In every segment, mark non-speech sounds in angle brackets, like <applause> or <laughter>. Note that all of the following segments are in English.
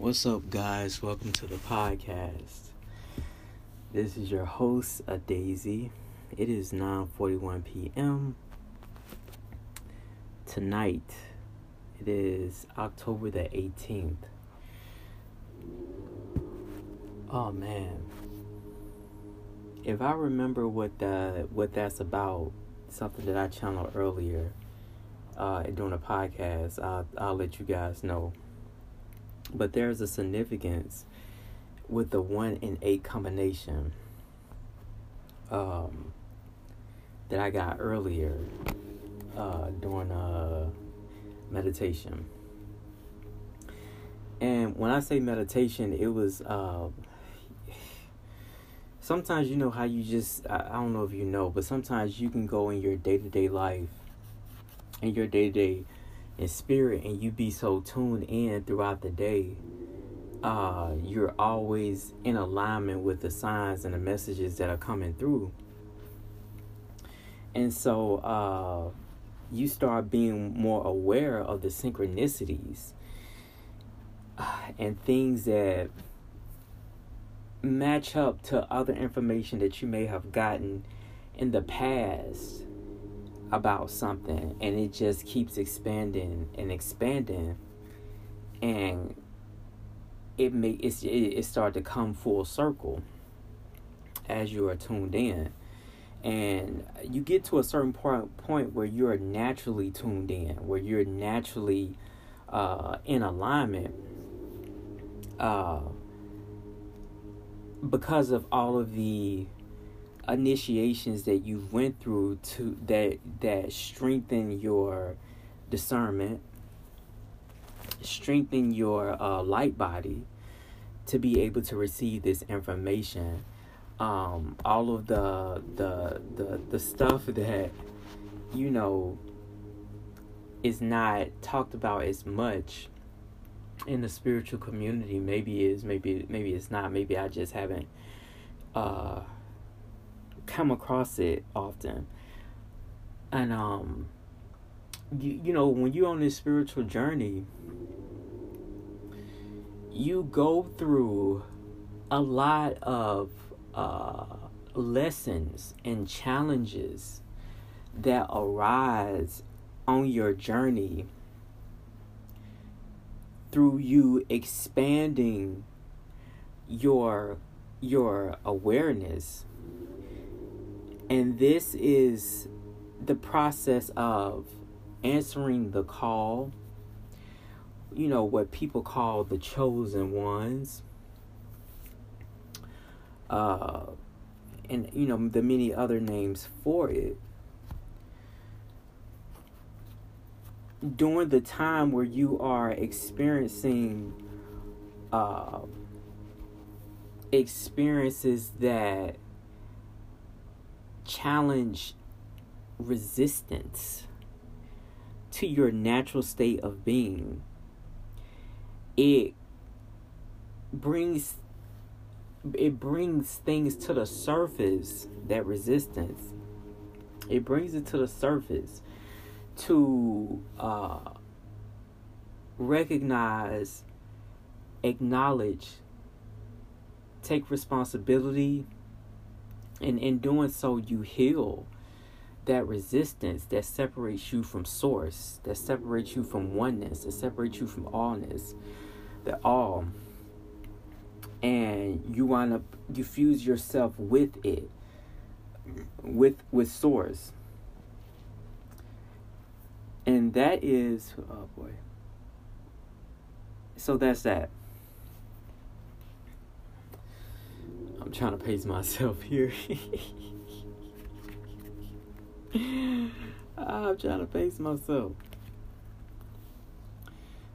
What's up, guys? Welcome to the podcast. This is your host, a Daisy. It is 9:41 p.m. tonight. It is October the 18th. Oh man. If I remember what the what that's about, something that I channeled earlier uh, during a podcast, I'll, I'll let you guys know. But there's a significance with the one in eight combination um, that I got earlier uh, during a meditation. And when I say meditation, it was uh, sometimes you know how you just I, I don't know if you know, but sometimes you can go in your day to day life, in your day to day in spirit and you be so tuned in throughout the day uh, you're always in alignment with the signs and the messages that are coming through. And so uh, you start being more aware of the synchronicities and things that match up to other information that you may have gotten in the past about something and it just keeps expanding and expanding and it may it's, it, it start to come full circle as you are tuned in. And you get to a certain point point where you're naturally tuned in where you're naturally uh, in alignment uh, because of all of the initiations that you went through to that that strengthen your discernment strengthen your uh, light body to be able to receive this information. Um, all of the, the the the stuff that you know is not talked about as much in the spiritual community. Maybe is maybe maybe it's not. Maybe i just haven't uh come across it often. And um you, you know, when you're on this spiritual journey, you go through a lot of uh, lessons and challenges that arise on your journey through you expanding your your awareness and this is the process of answering the call, you know, what people call the chosen ones. Uh, and, you know, the many other names for it. During the time where you are experiencing uh, experiences that challenge resistance to your natural state of being, it brings it brings things to the surface that resistance. It brings it to the surface to uh, recognize acknowledge take responsibility and in doing so, you heal that resistance that separates you from source, that separates you from oneness, that separates you from allness, that all. And you wind up, you fuse yourself with it, with with source. And that is, oh boy. So that's that. I'm trying to pace myself here. <laughs> I'm trying to pace myself.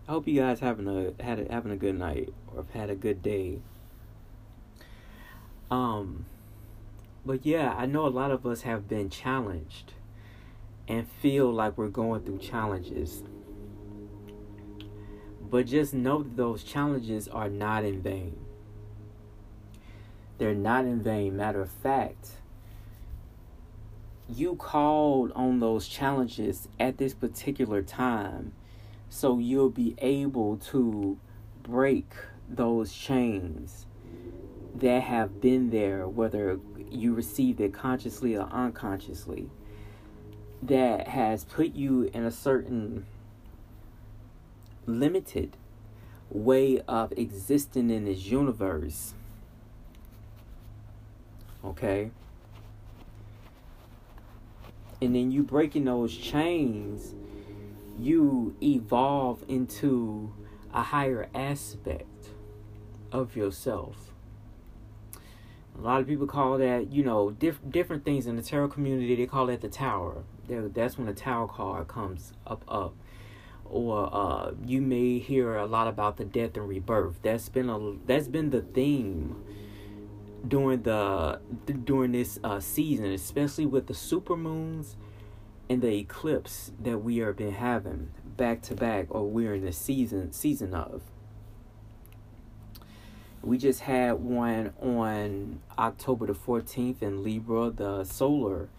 I hope you guys having a had a, having a good night or have had a good day. Um, but yeah, I know a lot of us have been challenged and feel like we're going through challenges. But just know that those challenges are not in vain. They're not in vain. Matter of fact, you called on those challenges at this particular time so you'll be able to break those chains that have been there, whether you received it consciously or unconsciously, that has put you in a certain limited way of existing in this universe. Okay? And then you breaking those chains, you evolve into a higher aspect of yourself. A lot of people call that, you know, diff- different things in the tarot community. They call that the tower. That's when the tower card comes up, up. Or uh, you may hear a lot about the death and rebirth. That's been a that's been the theme during the during this uh, season, especially with the super moons and the eclipse that we are been having back to back, or we're in the season season of. We just had one on October the 14th in Libra, the solar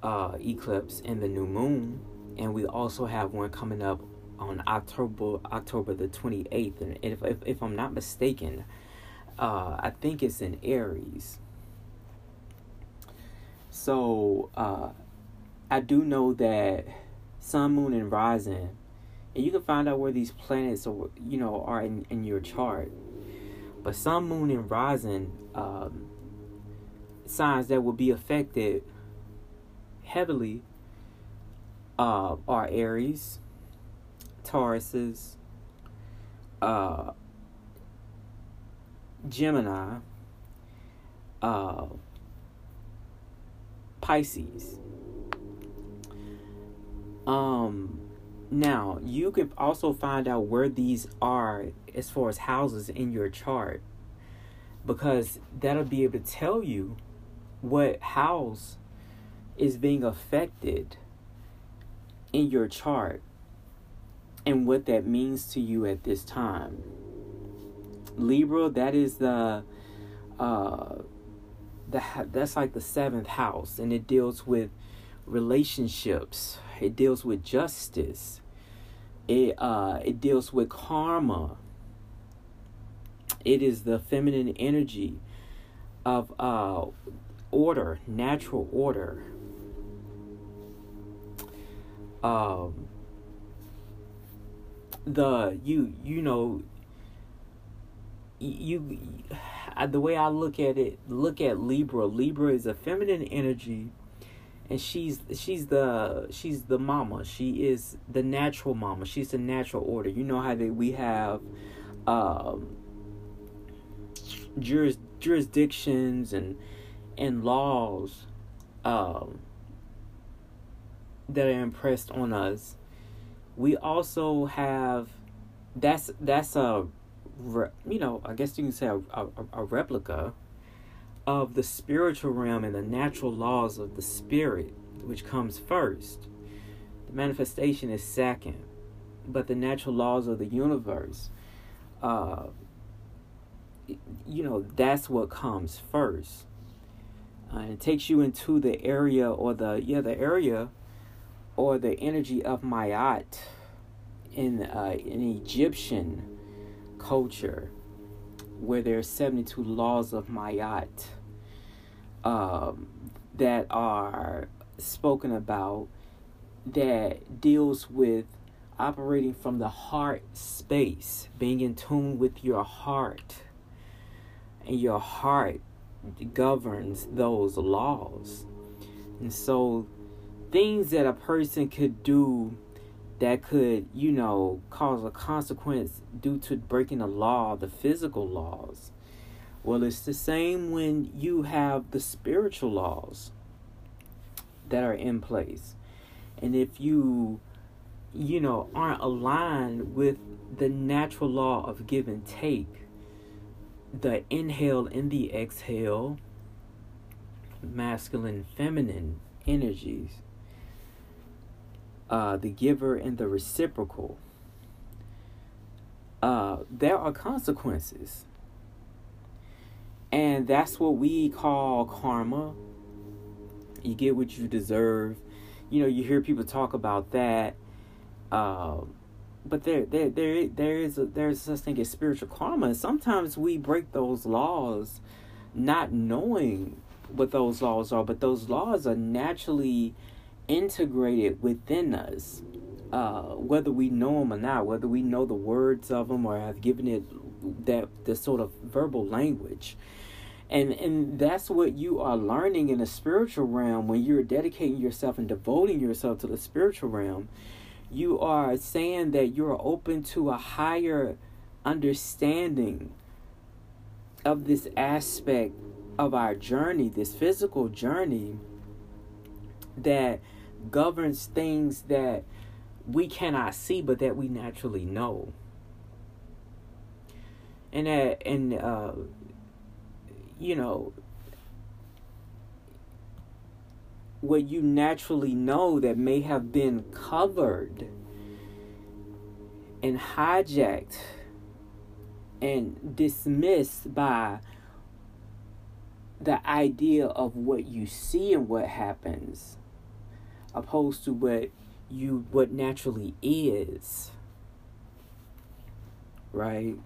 uh, eclipse and the new moon. And we also have one coming up on October October the 28th. And if, if, if I'm not mistaken, uh, I think it's in Aries. So uh, I do know that Sun, Moon, and Rising, and you can find out where these planets are, you know, are in, in your chart but sun, moon, and rising um, signs that will be affected heavily uh, are Aries, Tauruses, uh, Gemini, uh, Pisces. Um, now, you can also find out where these are as far as houses in your chart because that'll be able to tell you what house is being affected in your chart and what that means to you at this time. Libra, that is the uh the that's like the seventh house and it deals with relationships. It deals with justice. It uh it deals with karma. It is the feminine energy of uh order, natural order. Um the you you know you, you the way I look at it, look at Libra. Libra is a feminine energy and she's she's the she's the mama. She is the natural mama. She's the natural order. You know how they we have um juris, jurisdictions and and laws um that are impressed on us. We also have that's that's a you know i guess you can say a, a, a replica of the spiritual realm and the natural laws of the spirit, which comes first. The manifestation is second, but the natural laws of the universe, uh, you know, that's what comes first. Uh, and it takes you into the area or the yeah the area or the energy of Ma'at in uh, in Egyptian culture where there are 72 laws of Ma'at um, that are spoken about that deals with operating from the heart space, being in tune with your heart. And your heart governs those laws. And so, things that a person could do that could, you know, cause a consequence due to breaking the law, the physical laws. Well, it's the same when you have the spiritual laws that are in place. And if you, you know, aren't aligned with the natural law of give and take, the inhale and the exhale, masculine, feminine energies, uh, the giver and the reciprocal, uh, there are consequences. And that's what we call karma. You get what you deserve. You know, you hear people talk about that. Uh, but there there there there is a, there's such thing as spiritual karma. Sometimes we break those laws, not knowing what those laws are, but those laws are naturally integrated within us, uh, whether we know them or not, whether we know the words of them or have given it that the sort of verbal language. And and that's what you are learning in the spiritual realm when you're dedicating yourself and devoting yourself to the spiritual realm. You are saying that you're open to a higher understanding of this aspect of our journey, this physical journey that governs things that we cannot see but that we naturally know. And that and uh you know what you naturally know that may have been covered and hijacked and dismissed by the idea of what you see and what happens opposed to what you what naturally is right?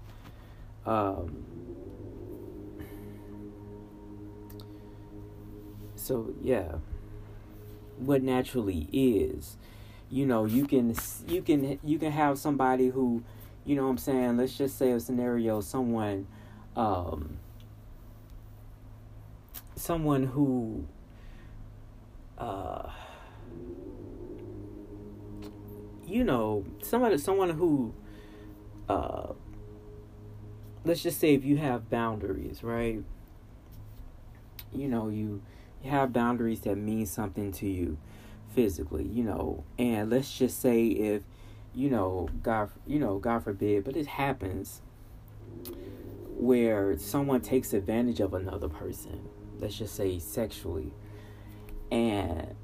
Um so yeah what naturally is. You know you can you can you can have somebody who you know what i'm saying? Let's just say a scenario someone um someone who uh you know, somebody, someone who, uh, let's just say if you have boundaries, right? You know, you, you have boundaries that mean something to you physically, you know, and let's just say if, you know, God, you know, God forbid, but it happens where someone takes advantage of another person, let's just say sexually, and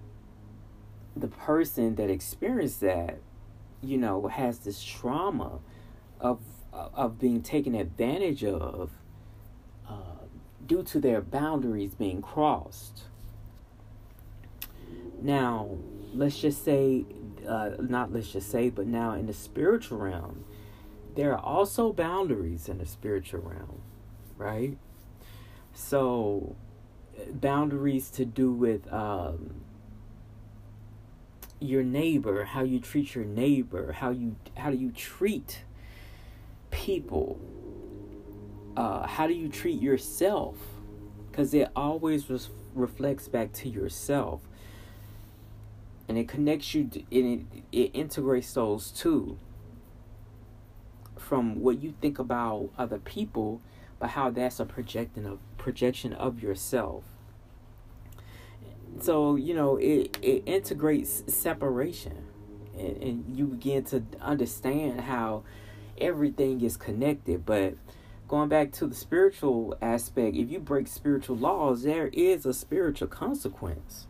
the person that experienced that you know, has this trauma of of being taken advantage of uh, due to their boundaries being crossed. Now, let's just say, uh, not let's just say, but now in the spiritual realm, there are also boundaries in the spiritual realm, right? So, boundaries to do with um, your neighbor, how you treat your neighbor, how you how do you treat people? Uh, how do you treat yourself? Because it always res- reflects back to yourself, and it connects you. To, it it integrates those two. From what you think about other people, but how that's a projection of projection of yourself so you know it it integrates separation. And, and you begin to understand how everything is connected. But going back to the spiritual aspect if you break spiritual laws there is a spiritual consequence.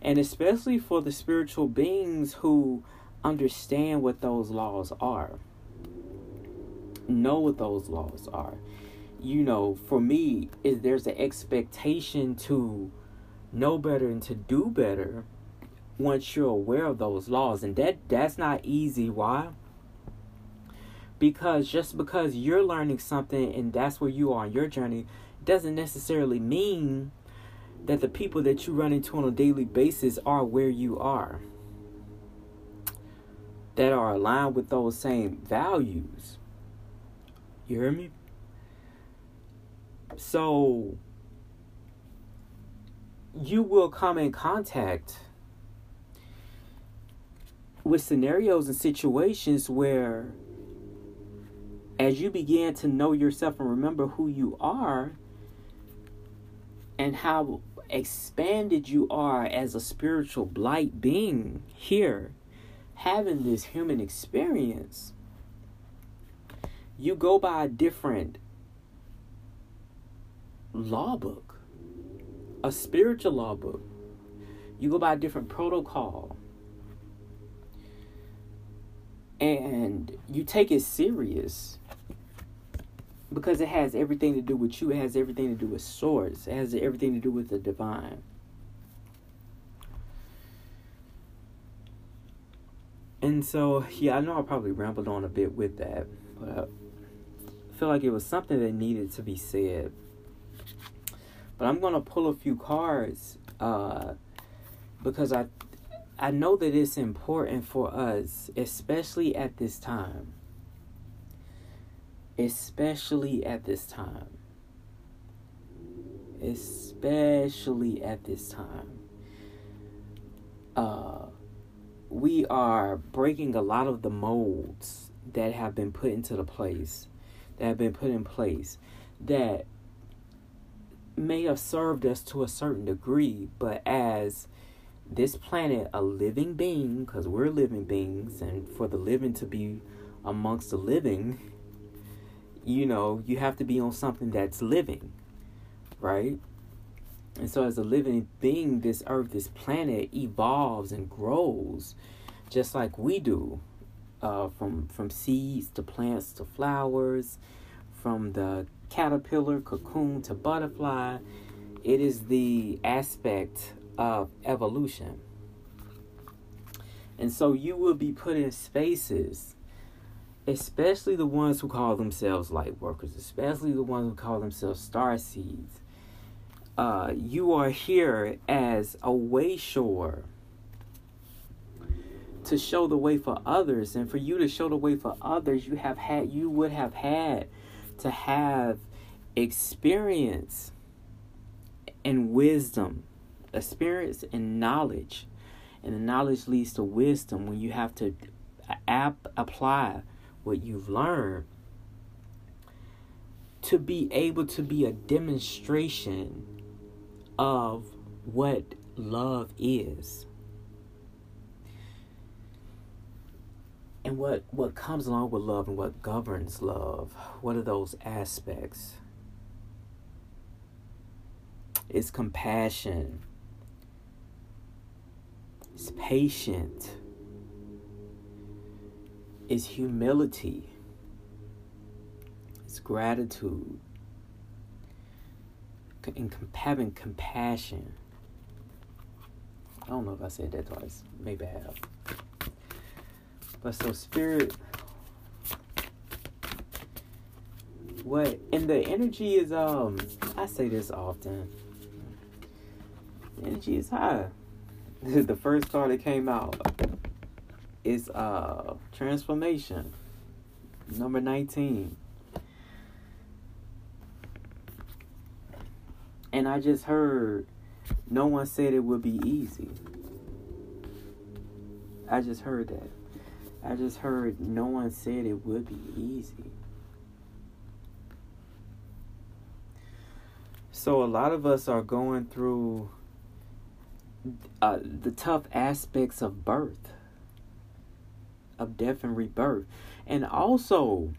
And especially for the spiritual beings who understand what those laws are know what those laws are. You know for me is there's an expectation to know better and to do better once you're aware of those laws. And that that's not easy. Why? Because just because you're learning something and that's where you are on your journey doesn't necessarily mean that the people that you run into on a daily basis are where you are. That are aligned with those same values. You hear me? So you will come in contact with scenarios and situations where as you begin to know yourself and remember who you are and how expanded you are as a spiritual blight being here having this human experience you go by a different law book a spiritual law book. You go by a different protocol. And you take it serious because it has everything to do with you. It has everything to do with source. It has everything to do with the divine. and so, yeah, I know I probably rambled on a bit with that, but I feel like it was something that needed to be said. But I'm gonna pull a few cards uh, because I I know that it's important for us, especially at this time. Especially at this time. Especially at this time. Uh, we are breaking a lot of the molds that have been put into the place, that have been put in place, that may have served us to a certain degree, but as this planet a living being because we're living beings and for the living to be amongst the living you know you have to be on something that's living right? And so as a living being this earth this planet evolves and grows just like we do uh, from from seeds to plants to flowers from the caterpillar cocoon to butterfly it is the aspect of evolution. And so you will be put in spaces, especially the ones who call themselves light workers, especially the ones who call themselves star seeds. Uh, you are here as a way shower to show the way for others and for you to show the way for others you have had you would have had to have experience and wisdom experience and knowledge. And the knowledge leads to wisdom when you have to ap- apply what you've learned to be able to be a demonstration of what love is. And what, what comes along with love and what governs love. What are those aspects? It's compassion It's patient, It's humility, It's gratitude, and having compassion. I don't know if I said that twice. Maybe I have. But so spirit. What? And the energy is um I say this often. Energy is high. This <laughs> is the first card that came out It's uh transformation number 19 and i just heard no one said it would be easy. I just heard that i just heard no one said it would be easy so a lot of us are going through uh, the tough aspects of birth, of death and rebirth, and also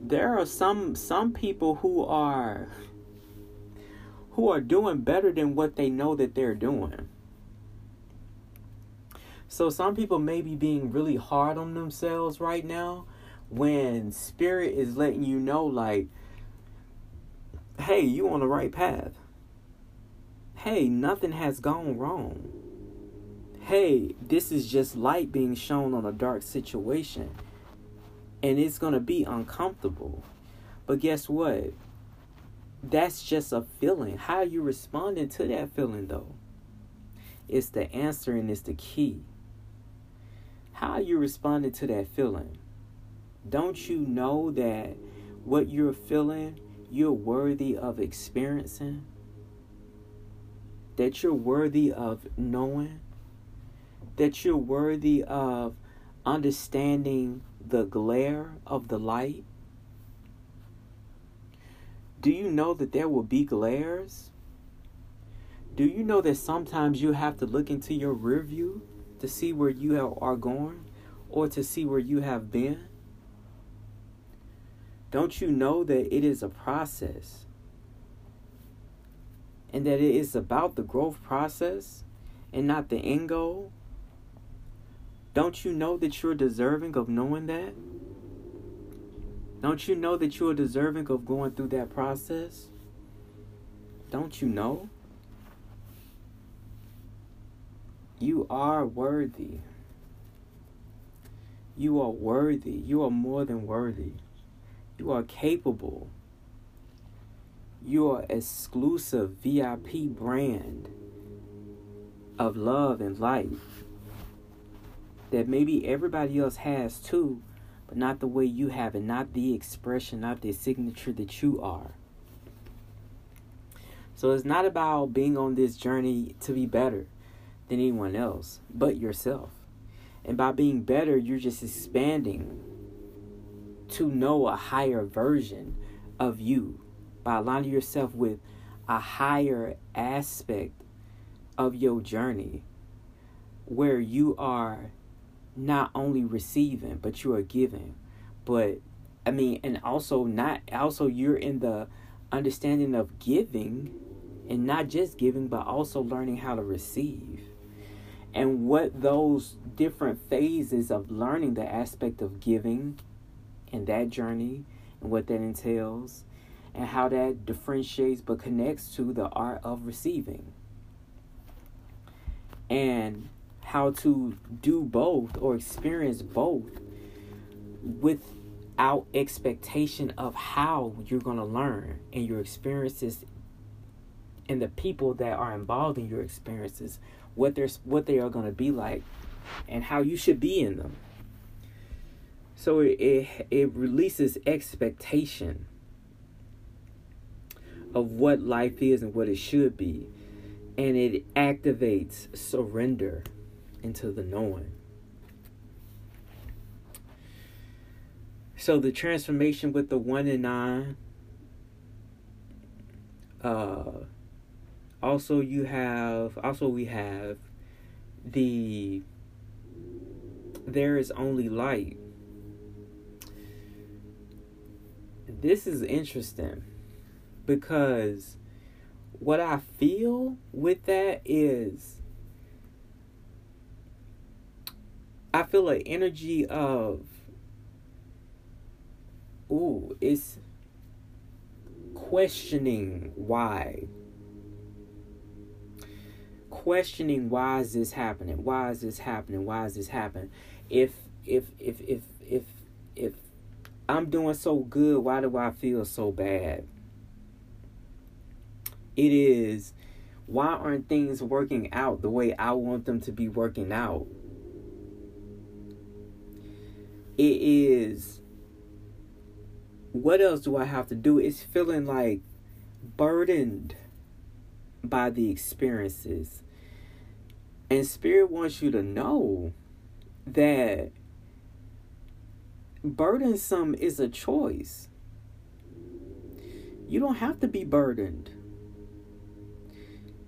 there are some some people who are who are doing better than what they know that they're doing. So some people may be being really hard on themselves right now when spirit is letting you know like hey, you on the right path hey, nothing has gone wrong. Hey, this is just light being shown on a dark situation. And it's going to be uncomfortable. But guess what? That's just a feeling. How you responding to that feeling, though? It's the answer and it's the key. How you responding to that feeling? Don't you know that what you're feeling, you're worthy of experiencing? that you're worthy of knowing, that you're worthy of understanding the glare of the light? Do you know that there will be glares? Do you know that sometimes you have to look into your rear view to see where you are going or to see where you have been? Don't you know that it is a process? and that it is about the growth process and not the end goal? Don't you know that you're deserving of knowing that? Don't you know that you're deserving of going through that process? Don't you know? You are worthy. You are worthy. You are more than worthy. You are capable. You are exclusive VIP brand of love and life that maybe everybody else has too, but not the way you have it, not the expression, not the signature that you are. So it's not about being on this journey to be better than anyone else, but yourself. And by being better, you're just expanding to know a higher version of you by aligning yourself with a higher aspect of your journey where you are not only receiving but you are giving but i mean and also not also you're in the understanding of giving and not just giving but also learning how to receive and what those different phases of learning the aspect of giving and that journey and what that entails and how that differentiates but connects to the art of receiving and how to do both or experience both without expectation of how you're going to learn and your experiences and the people that are involved in your experiences what they're what they are going to be like and how you should be in them. So it, it, releases expectation of what life is and what it should be. And it activates surrender into the knowing. So the transformation with the one and nine uh also you have also we have the there is only light this is interesting because what I feel with that is I feel an energy of ooh, it's questioning why. Questioning why is this happening? Why is this happening? Why is this happening? If if if if if if I'm doing so good, why do I feel so bad? It is why aren't things working out the way I want them to be working out? It is what else do I have to do? It's feeling like burdened by the experiences. And Spirit wants you to know that burdensome is a choice. You don't have to be burdened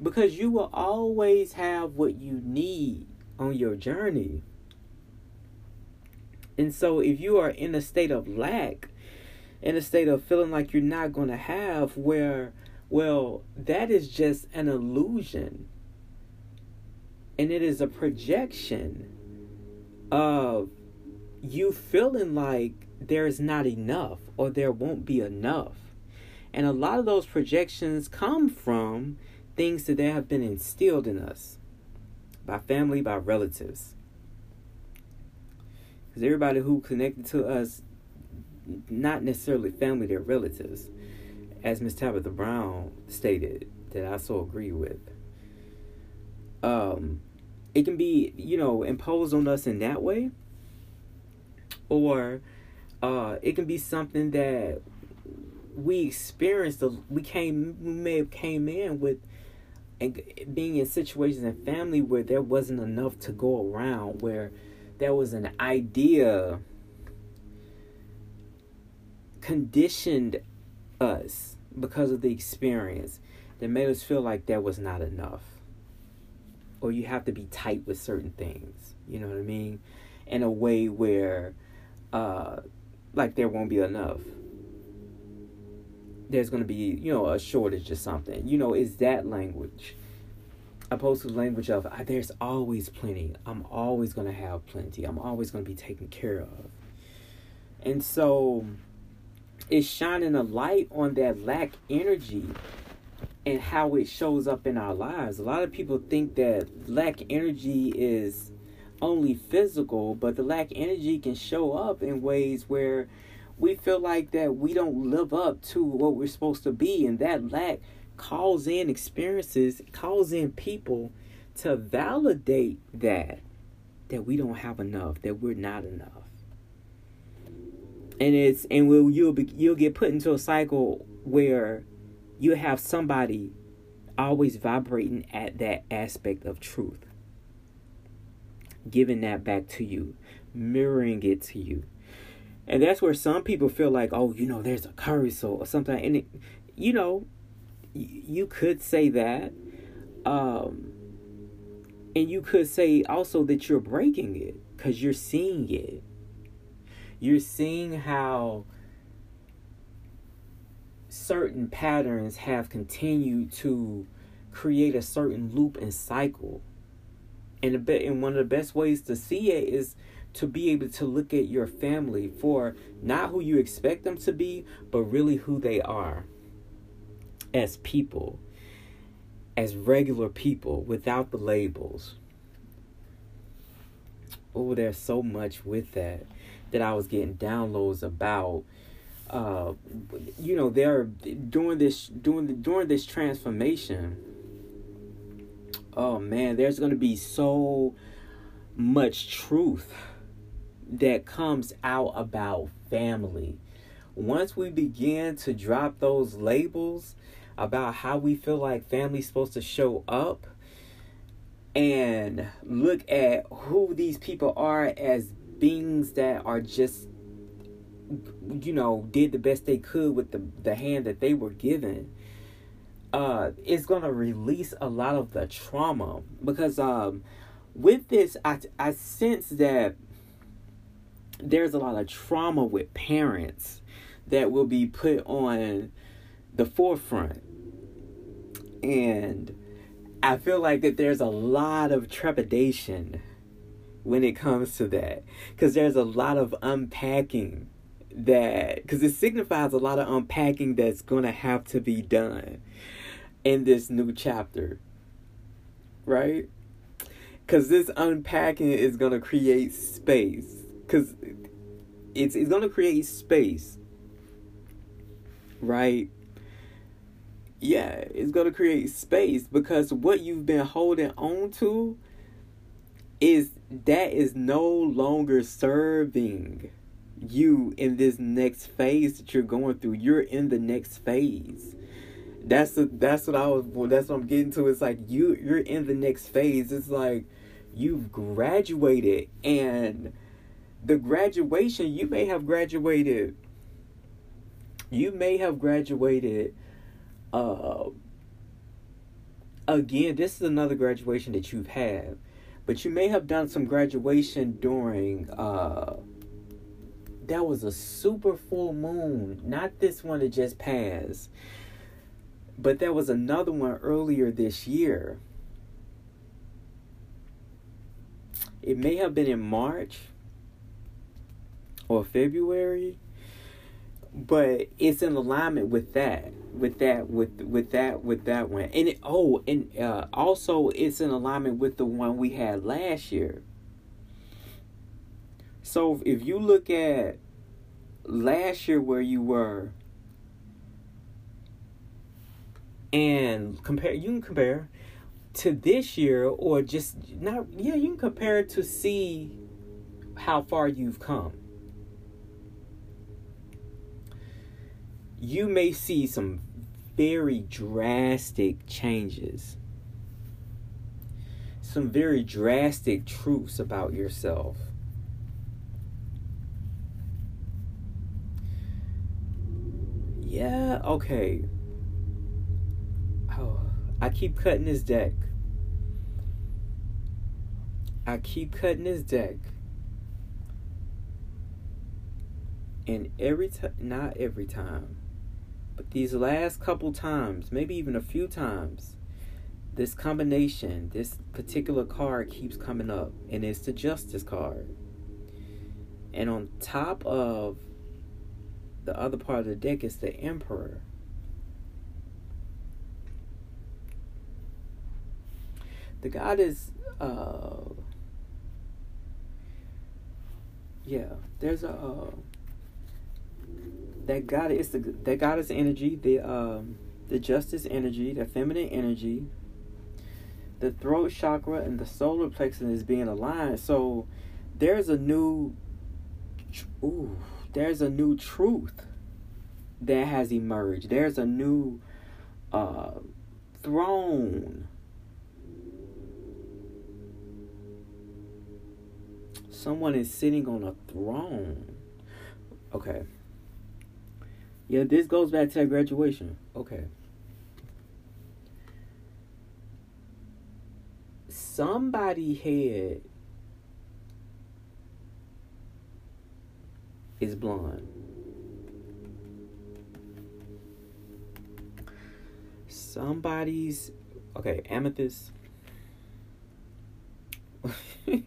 because you will always have what you need on your journey. And so, if you are in a state of lack, in a state of feeling like you're not going to have, where, well, that is just an illusion. And it is a projection of you feeling like there's not enough or there won't be enough. And a lot of those projections come from things that have been instilled in us by family, by relatives. Because everybody who connected to us, not necessarily family, they're relatives. As Miss Tabitha Brown stated, that I so agree with. Um, it can be, you know, imposed on us in that way, or uh, it can be something that we experienced. We came, we may have came in with and being in situations in family where there wasn't enough to go around, where there was an idea conditioned us because of the experience that made us feel like there was not enough. Or you have to be tight with certain things, you know what I mean? In a way where, uh, like, there won't be enough. There's going to be you know a shortage or something. You know is that language. Opposed to the language of there's always plenty. I'm always going to have plenty. I'm always going to be taken care of. And so it's shining a light on that lack energy and how it shows up in our lives a lot of people think that lack energy is only physical, but the lack energy can show up in ways where we feel like that we don't live up to what we're supposed to be, and that lack calls in experiences, calls in people to validate that that we don't have enough, that we're not enough. And it's and will you'll be, you'll get put into a cycle where you have somebody always vibrating at that aspect of truth. Giving that back to you, mirroring it to you. And that's where some people feel like, oh, you know, there's a curse or something. And, it, you know, you could say that. Um, and you could say also that you're breaking it because you're seeing it. You're seeing how certain patterns have continued to create a certain loop and cycle. And a bit and one of the best ways to see it is to be able to look at your family for not who you expect them to be, but really who they are as people, as regular people without the labels. Oh, there's so much with that that I was getting downloads about. Uh, you know, they're doing this during the, during this transformation. Oh man, there's gonna be so much truth that comes out about family. Once we begin to drop those labels about how we feel like family's supposed to show up and look at who these people are as beings that are just you know did the best they could with the the hand that they were given uh it's going to release a lot of the trauma because um with this i i sense that there's a lot of trauma with parents that will be put on the forefront. And I feel like that there's a lot of trepidation when it comes to that because there's a lot of unpacking that because it signifies a lot of unpacking that's going to have to be done in this new chapter right because this unpacking is going to create space because it's it's gonna create space, right? Yeah, it's gonna create space because what you've been holding on to is that is no longer serving you in this next phase that you're going through. You're in the next phase. That's the, that's what I was that's what I'm getting to. It's like you you're in the next phase. It's like you've graduated and the graduation, you may have graduated, you may have graduated, uh, again, this is another graduation that you've had, but you may have done some graduation during, uh, that was a super full moon, not this one that just passed, but there was another one earlier this year. It may have been in March or February. But it's in alignment with that, with that, with with that, with that one, and it, oh, and uh, also it's in alignment with the one we had last year. So if you look at last year where you were, and compare, you can compare to this year, or just not, yeah, you can compare to see how far you've come. you may see some very drastic changes, some very drastic truths about yourself. Yeah, okay. Oh, I keep cutting his deck. I keep cutting his deck. And every time, not every time, but these last couple times, maybe even a few times, this combination, this particular card keeps coming up, and it's the Justice card. And on top of the other part of the deck is the Emperor. The god is uh, yeah, there's a uh, that goddess, the that goddess energy, the um, the justice energy, the feminine energy, the throat chakra and the solar plexus is being aligned. So there's a new, ooh, there's a new truth that has emerged. There's a new uh, throne. Someone is sitting on a throne. Okay. Yeah, this goes back to that graduation. Okay. Somebody head is blonde. Somebody's okay, amethyst. <laughs>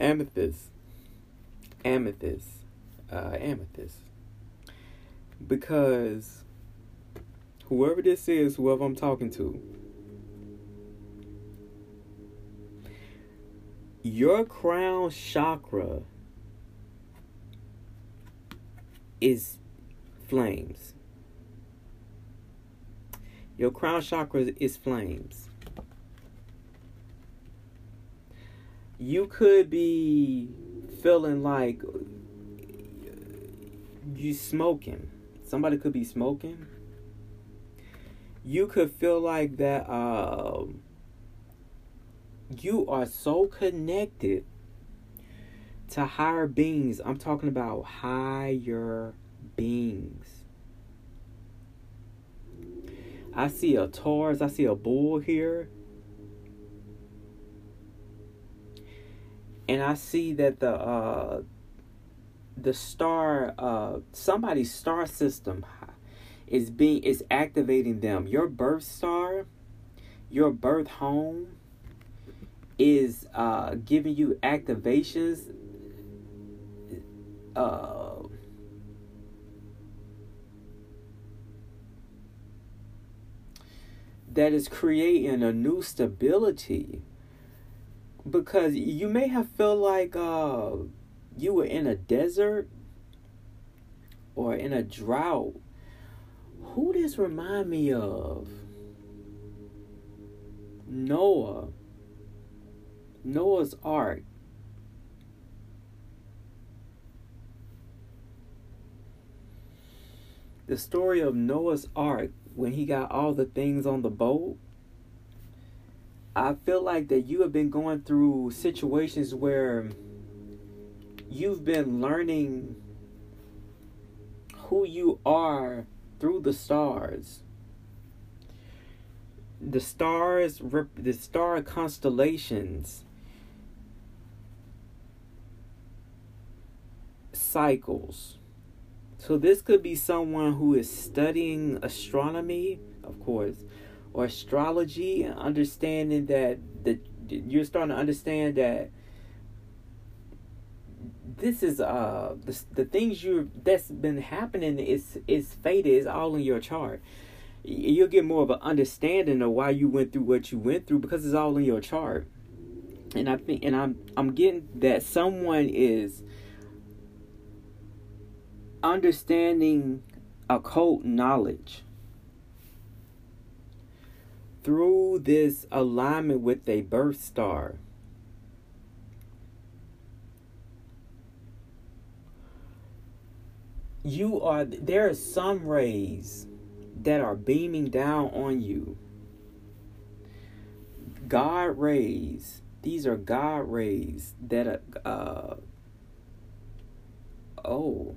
amethyst. Amethyst uh, amethyst because whoever this is, whoever I'm talking to, your crown chakra is flames. Your crown chakra is flames. You could be feeling like you smoking. Somebody could be smoking. You could feel like that uh, you are so connected to higher beings. I'm talking about higher beings. I see a Taurus, I see a bull here. And I see that the uh the star uh somebody's star system is being is activating them your birth star your birth home is uh giving you activations uh that is creating a new stability because you may have felt like uh you were in a desert or in a drought, who does remind me of? Noah. Noah's Ark. The story of Noah's Ark when he got all the things on the boat. I feel like that you have been going through situations where you've been learning who you are through the stars. The stars, the star constellations, cycles. So this could be someone who is studying astronomy, of course, or astrology, and understanding that that you're starting to understand that this is uh the, the things you that's been happening is is fated is all in your chart. You'll get more of an understanding of why you went through what you went through because it's all in your chart. And i think and i'm i'm getting that someone is understanding occult knowledge through this alignment with a birth star you are there are some rays that are beaming down on you. God rays. These are God rays that uh oh.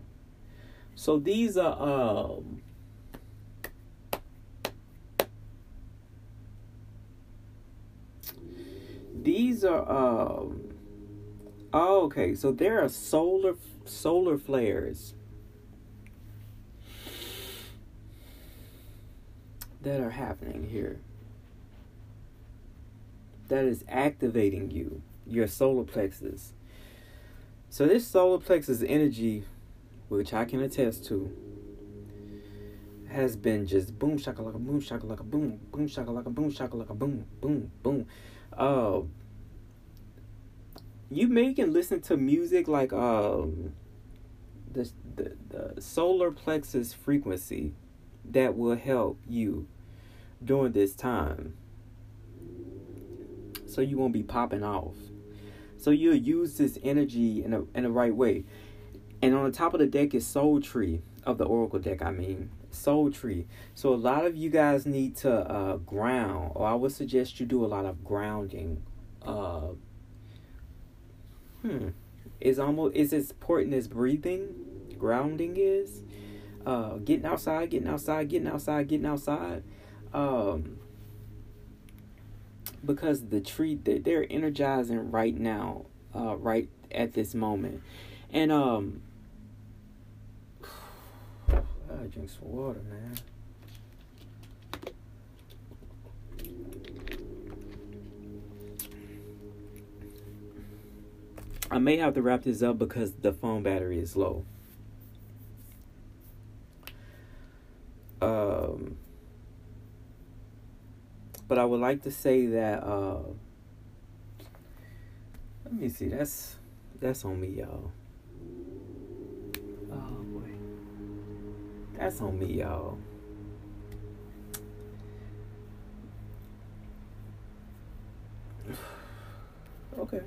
So these are um these are um oh, okay so there are solar solar flares that are happening here that is activating you, your solar plexus. So, this solar plexus energy, which I can attest to, has been just boom shaka like a boom shaka like a boom boom shaka like a boom shaka like a boom boom boom. Uh, you may can listen to music like um the, the the solar plexus frequency that will help you during this time. So you won't be popping off. So you'll use this energy in a in the right way and on the top of the deck is soul tree of the oracle deck i mean soul tree. So a lot of you guys need to uh, ground or i would suggest you do a lot of grounding uh, hmm. Is almost is as important as breathing grounding is uh, getting outside getting outside getting outside getting outside um, because the tree they're energizing right now uh, right at this moment. And um I drink some water man I may have to wrap this up because the phone battery is low. Um, but I would like to say that uh, let me see that's that's on me y'all boy that's on me y'all. <sighs> Okay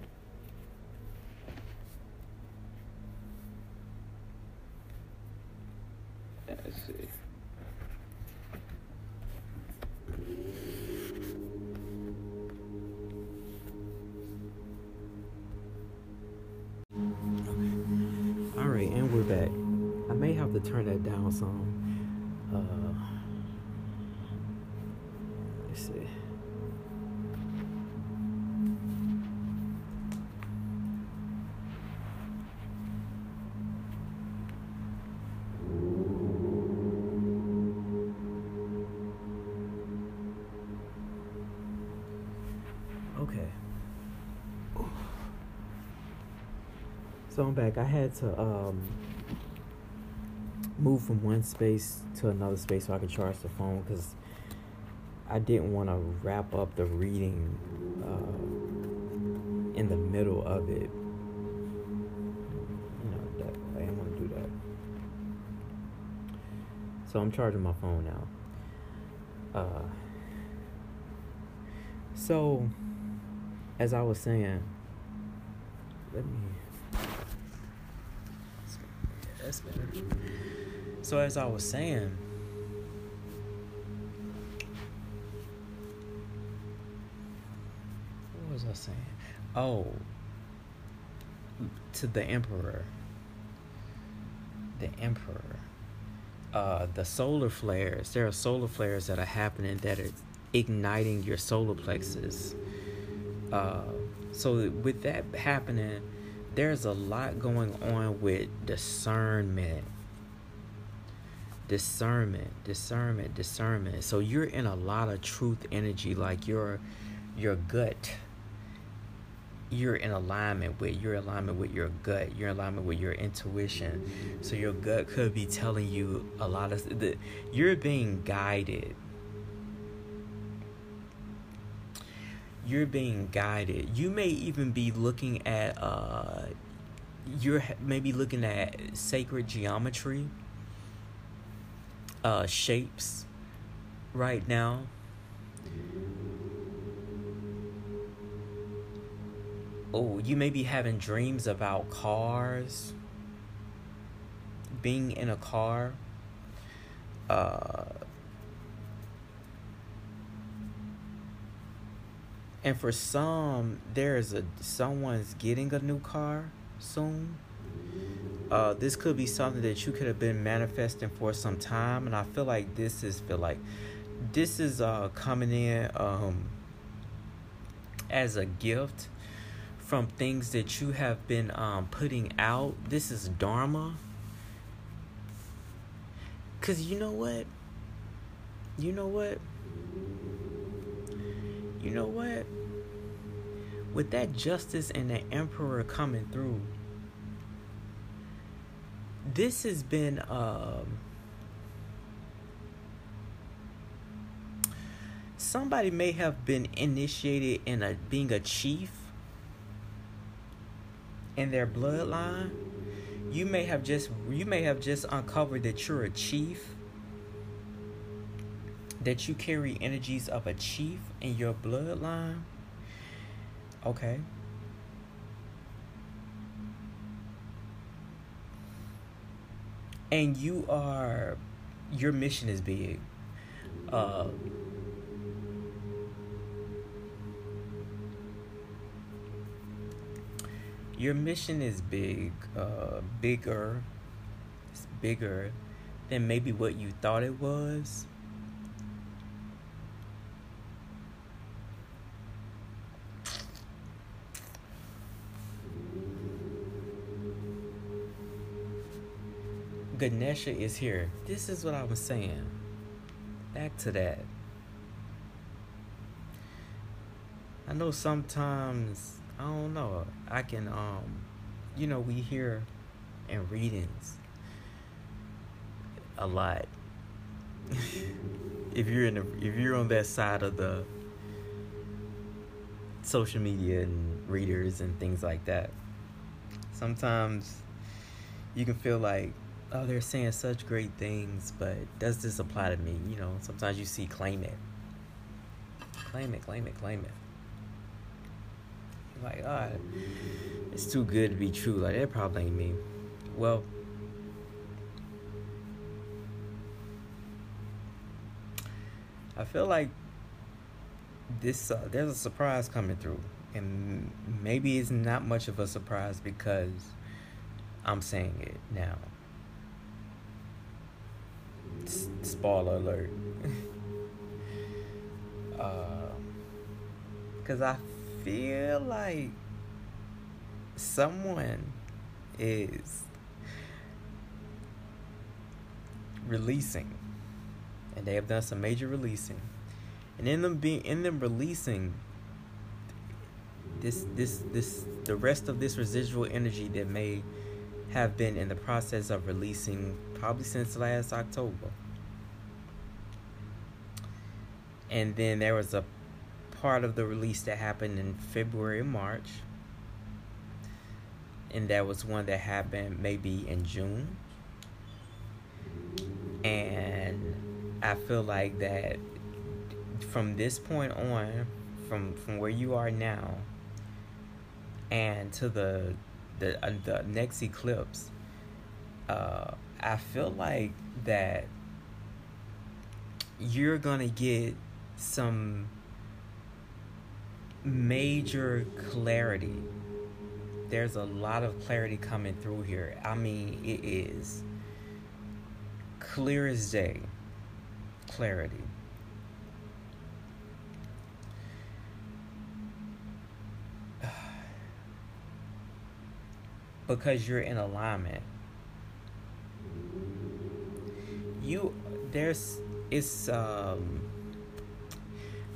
that. Uh, let's see. Okay. So I'm back. I had to um, move from one space to another space so I could charge the phone because I didn't want to wrap up the reading uh, in the middle of it. You know, that I didn't want to do that. So I'm charging my phone now. Uh, so, as I was saying, let me that's better. So as I was saying, what was I saying? Oh, to the emperor. The emperor. Uh, the solar flares. There are solar flares that are happening that are igniting your solar plexus. Uh, so with that happening there's a lot going on with discernment discernment discernment discernment. So you're in a lot of truth energy like your your gut. You're in alignment with your alignment with your gut. Your alignment with your intuition. So your gut could be telling you a lot of the you're being guided. You're being guided. You may even be looking at uh you're maybe looking at sacred geometry uh shapes right now. Oh, you may be having dreams about cars, being in a car. Uh and for some there's a someone's getting a new car soon uh, this could be something that you could have been manifesting for some time and i feel like this is feel like this is uh, coming in um, as a gift from things that you have been um, putting out. This is dharma. Because you know what? You know what? You know what? With that justice and the emperor coming through, this has been um, somebody may have been initiated in a being a chief in their bloodline, you may have just you may have just uncovered that you're a chief that you carry energies of a chief in your bloodline. Okay and you are your mission is big uh, your mission is big, uh, bigger, it's bigger than maybe what you thought it was. Ganesha is here. This is what I was saying. Back to that. I know sometimes I don't know. I can um you know, we hear in readings a lot. <laughs> if you're in the, if you're on that side of the social media and readers and things like that, sometimes you can feel like, oh, they're saying such great things, but does this apply to me? You know, sometimes you see claim it. Claim it, claim it, claim it like, oh, it's too good to be true. Like that probably ain't me. Well, I feel like this uh, there's a surprise coming through, and maybe it's not much of a surprise because I'm saying it now. Spoiler alert. <laughs> Because uh, I feel like someone is releasing and they have done some major releasing and in them being in them releasing this this this the rest of this residual energy that may have been in the process of releasing probably since last October and then there was a part of the release that happened in February, March. And that was one that happened maybe in June. And I feel like that from this point on, from from where you are now, and to the the uh, the next eclipse, uh, I feel like that you're gonna get some major clarity. There's a lot of clarity coming through here. I mean, it is clear as day clarity. Because you're in alignment. You there's it's um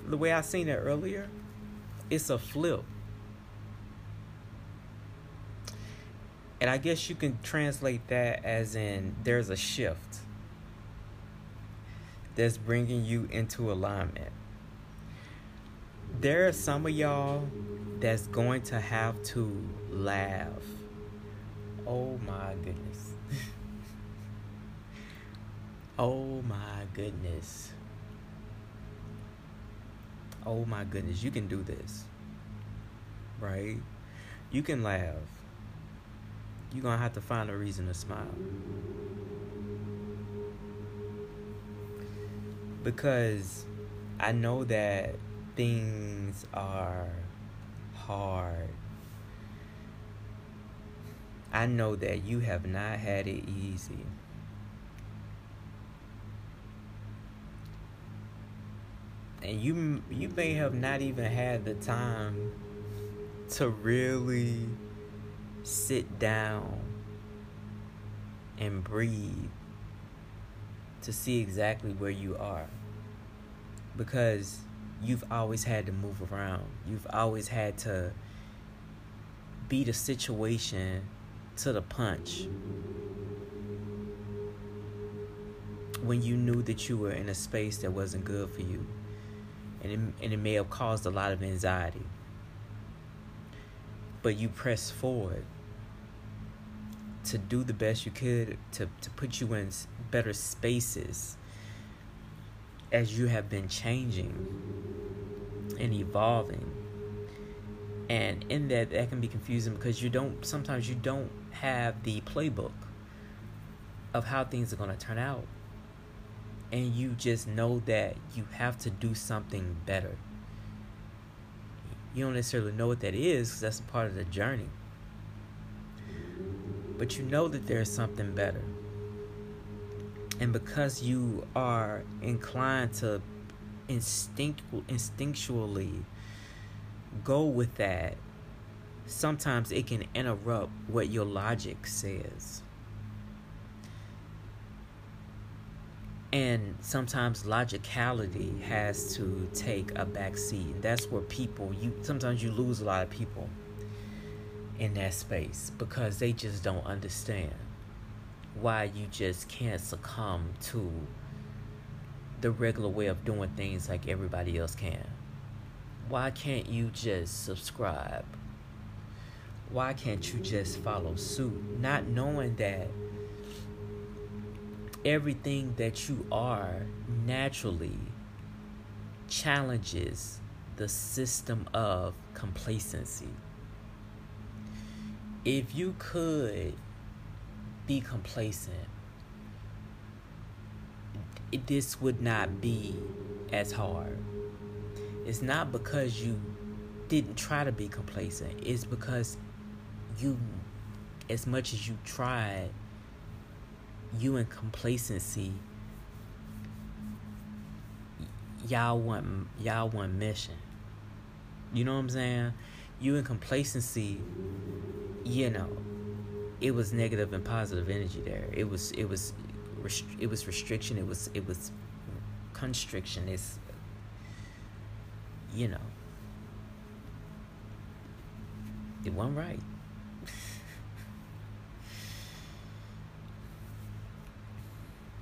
the way I seen it earlier it's a flip. And I guess you can translate that as in there's a shift that's bringing you into alignment. There are some of y'all that's going to have to laugh. Oh my goodness. oh my goodness. Oh my goodness, you can do this. Right? You can laugh. You're going to have to find a reason to smile. Because I know that things are hard. I know that you have not had it easy. and you you may have not even had the time to really sit down and breathe to see exactly where you are because you've always had to move around you've always had to beat a situation to the punch. When you knew that you were in a space that wasn't good for you. And it, and it may have caused a lot of anxiety. But you press forward to do the best you could to, to put you in better spaces as you have been changing and evolving. And in that that can be confusing because you don't sometimes you don't have the playbook of how things are going to turn out. And you just know that you have to do something better. You don't necessarily know what that is because that's part of the journey. But you know that there's something better. And because you are inclined to instinct instinctually go with that, sometimes it can interrupt what your logic says. And sometimes logicality has to take a back seat. That's where people you sometimes you lose a lot of people in that space because they just don't understand why you just can't succumb to the regular way of doing things like everybody else can. Why can't you just subscribe? Why can't you just follow suit? Not knowing that everything that you are naturally challenges the system of complacency. If you could be complacent, this would not be as hard. It's not because you didn't try to be complacent. It's because you, as much as you tried, you in complacency, y'all want y'all want mission. You know what I'm saying? You in complacency, you know, it was negative and positive energy there. It was it was it was restriction. It was it was constriction. It's you know, it wasn't right.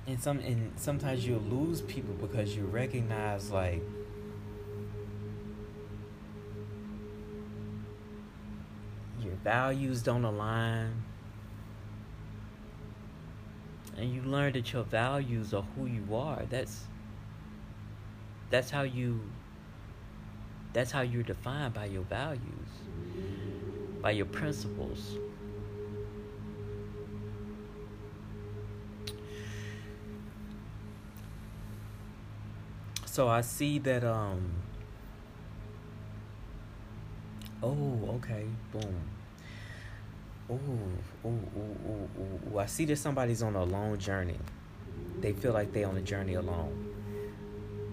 And some and sometimes you'll lose people because you recognize like your values don't align and you learn that your values are who you are that's that's how you that's how you're defined by your values, by your principles. So I see that um Oh, okay. Boom. Oh, ooh, ooh, ooh, ooh. I see that somebody's on a long journey. They feel like they on a journey alone.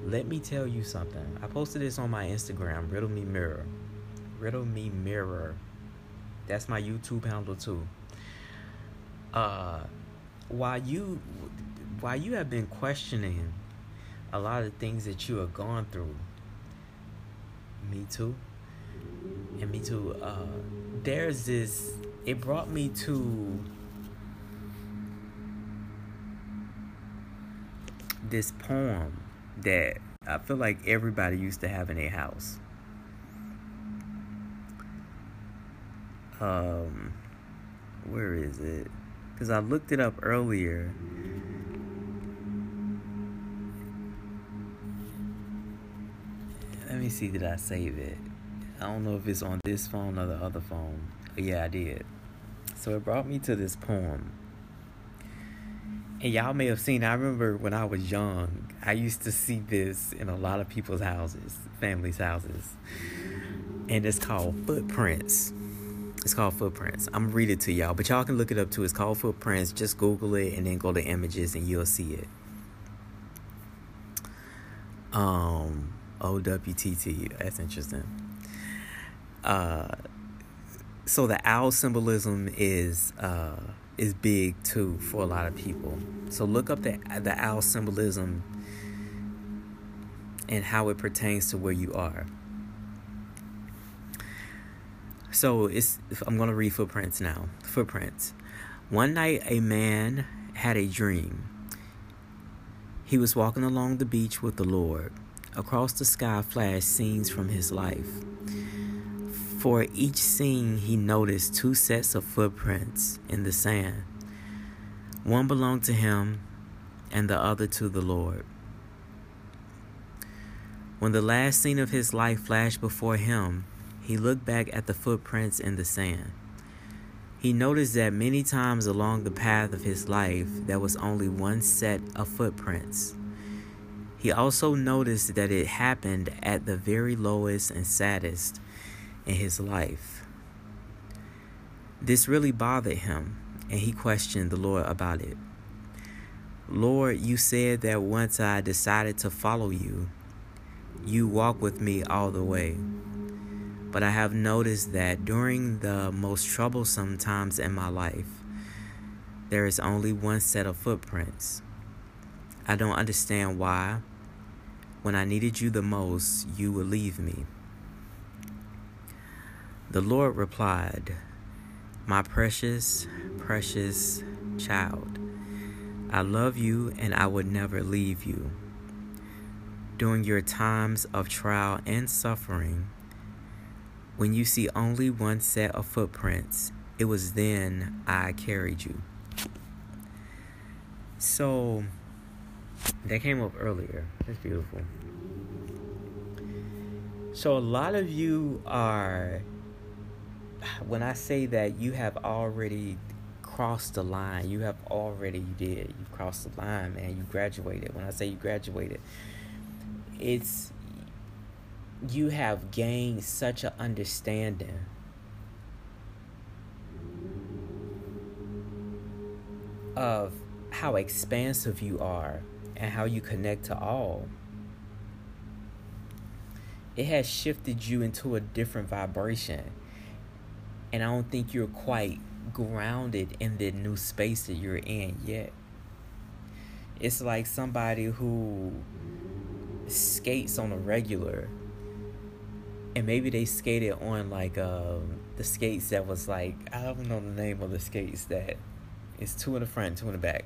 Let me tell you something. I posted this on my Instagram, Riddle Me Mirror. Riddle Me Mirror. That's my YouTube handle too. Uh while you while you have been questioning a lot of things that you have gone through, me too. And me too, uh there's this it brought me to this poem that I feel like everybody used to have in their house. Um, where is it? Because I looked it up earlier. Let me see, did I save it? I don't know if it's on this phone or the other phone. Yeah, I did. So it brought me to this poem and y'all may have seen, I remember when I was young, I used to see this in a lot of people's houses, families' houses. And it's called Footprints. It's called Footprints. I'm gonna read it to y'all, but y'all can look it up too. It's called Footprints. Just Google it and then go to images and you'll see it. Um, OWTT. That's interesting. Uh, so the owl symbolism is uh is big too for a lot of people. So look up the the owl symbolism and how it pertains to where you are. So it's I'm to read footprints now. Footprints. One night a man had a dream. He was walking along the beach with the Lord. Across the sky flashed scenes from his life. For each scene, he noticed two sets of footprints in the sand. One belonged to him, and the other to the Lord. When the last scene of his life flashed before him, he looked back at the footprints in the sand. He noticed that many times along the path of his life, there was only one set of footprints. He also noticed that it happened at the very lowest and saddest in his life. This really bothered him, and he questioned the Lord about it. Lord, you said that once I decided to follow you, you walk with me all the way. But I have noticed that during the most troublesome times in my life, there is only one set of footprints. I don't understand why, when I needed you the most, you would leave me. The Lord replied, My precious, precious child, I love you and I would never leave you. During your times of trial and suffering, when you see only one set of footprints, it was then I carried you. So that came up earlier. That's beautiful. So a lot of you are when I say that you have already crossed the line, you have already did. You crossed the line, man. You graduated. When I say you graduated, it's you have gained such an understanding of how expansive you are and how you connect to all. It has shifted you into a different vibration. And I don't think you're quite grounded in the new space that you're in yet. It's like somebody who skates on a regular and maybe they skated on like um, the skates that was like I don't know the name of the skates that it's two in the front, two in the back.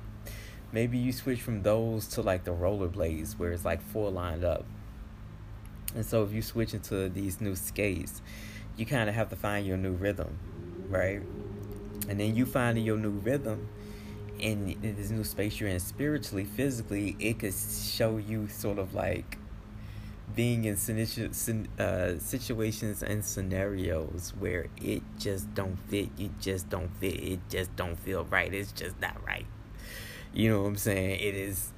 Maybe you switch from those to like the rollerblades where it's like four lined up. And so if you switch into these new skates, you kind of have to find your new rhythm, right? And then you find your new rhythm in, in this new space you're in spiritually, physically, it could show you sort of like being in uh, situations and scenarios where it just don't fit you just don't fit it just don't feel right it's just not right you know what i'm saying it is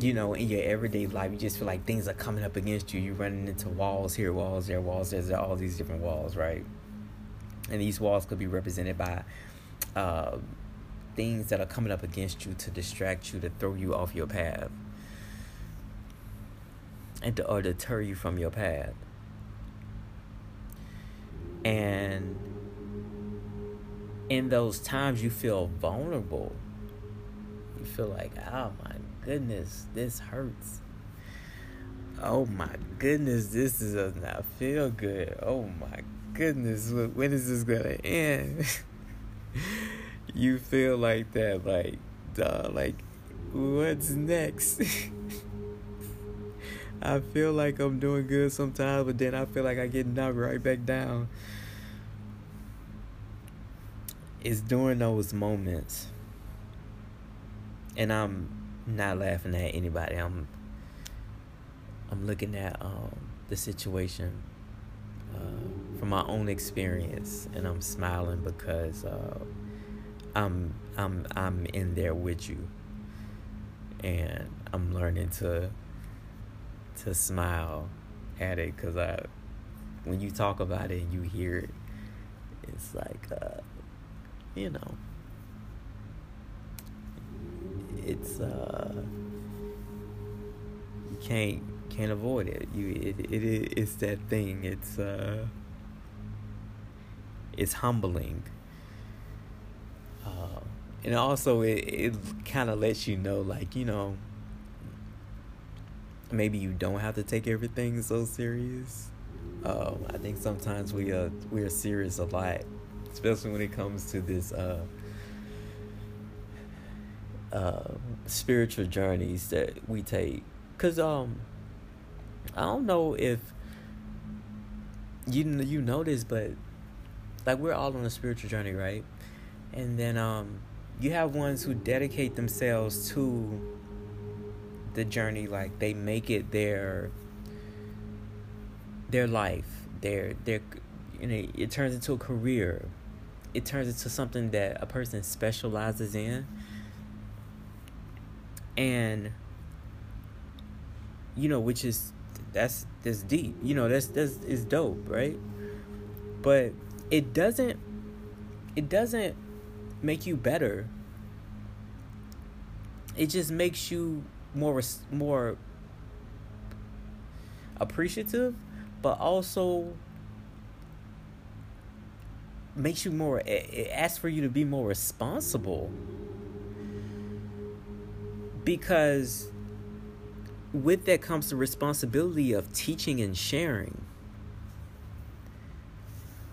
you know in your everyday life you just feel like things are coming up against you you're running into walls here walls there walls there's all these different walls right and these walls could be represented by uh, things that are coming up against you to distract you to throw you off your path and to, or deter you from your path. And in those times, you feel vulnerable. You feel like, oh my goodness, this hurts. Oh my goodness, this does not feel good. Oh my goodness, when is this gonna end? <laughs> you feel like that, like, duh, like, what's next? <laughs> I feel like I'm doing good sometimes, but then I feel like I get knocked right back down. It's during those moments, and I'm not laughing at anybody. I'm I'm looking at um, the situation uh, from my own experience, and I'm smiling because uh, I'm I'm I'm in there with you, and I'm learning to to smile at it. Because I, when you talk about it and you hear it, it's like, uh, you know, it's uh, you can't can't avoid it. You it it it's that thing. It's uh, it's humbling. Uh, and also it it kind of lets you know, like you know maybe you don't have to take everything so serious. Um, I think sometimes we are we are serious a lot, especially when it comes to this uh, uh, spiritual journeys that we take. Cause um, I don't know if you you know this, but like we're all on a spiritual journey, right? And then um, you have ones who dedicate themselves to the journey, like they make it their their life, their their you know, it turns into a career. It turns into something that a person specializes in. And you know, which is that's that's deep. You know, that's that's is dope, right? But it doesn't it doesn't make you better. It just makes you more more appreciative, but also makes you more it asks for you to be more responsible because with that comes the responsibility of teaching and sharing.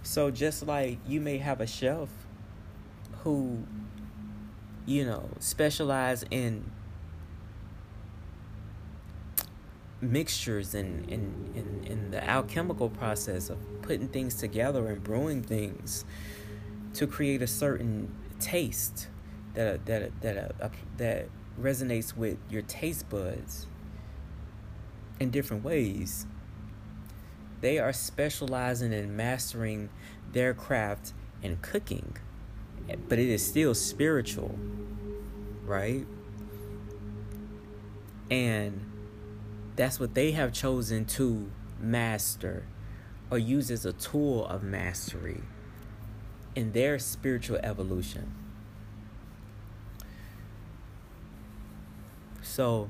So just like you may have a chef who you know specialize in mixtures and in, in, in the alchemical process of putting things together and brewing things to create a certain taste that that that uh, that resonates with your taste buds in different ways. They are specializing in mastering their craft in cooking, but it is still spiritual, right? And that's what they have chosen to master or use as a tool of mastery in their spiritual evolution. So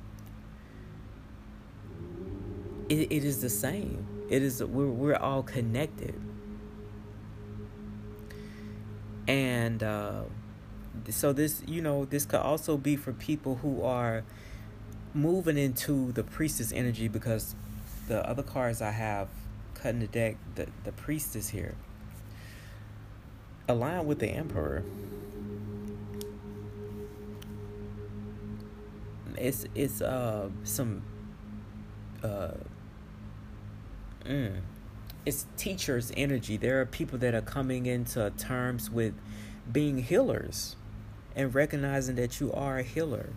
it, it is the same. It is we're we're all connected. And uh, so this, you know, this could also be for people who are moving into the priestess energy because the other cards I have cutting the deck, the, the priestess here, align with the emperor. It's it's uh some uh mm, it's teachers energy. There are people that are coming into terms with being healers and recognizing that you are a healer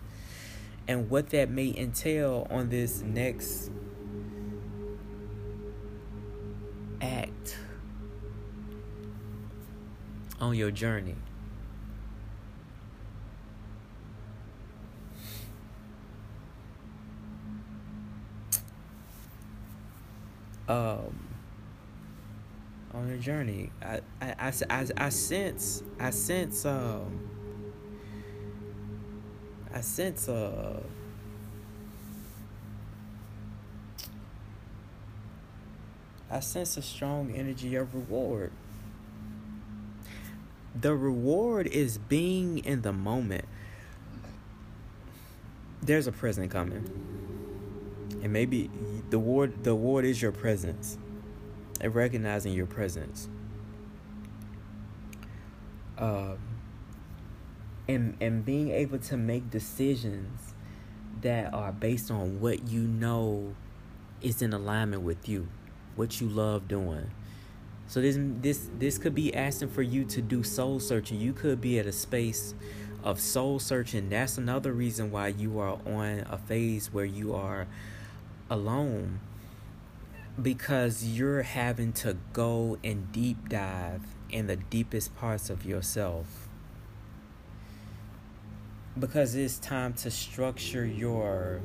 and what that may entail on this next act on your journey. Um, on your journey, I, I, I, I, I sense, I sense, um, I sense uh I sense a strong energy of reward. The reward is being in the moment. There's a present coming. And maybe the ward the ward is your presence. And recognizing your presence. Um and and being able to make decisions that are based on what you know is in alignment with you, what you love doing. So this this this could be asking for you to do soul searching. You could be at a space of soul searching. That's another reason why you are on a phase where you are alone because you're having to go and deep dive in the deepest parts of yourself. Because it's time to structure your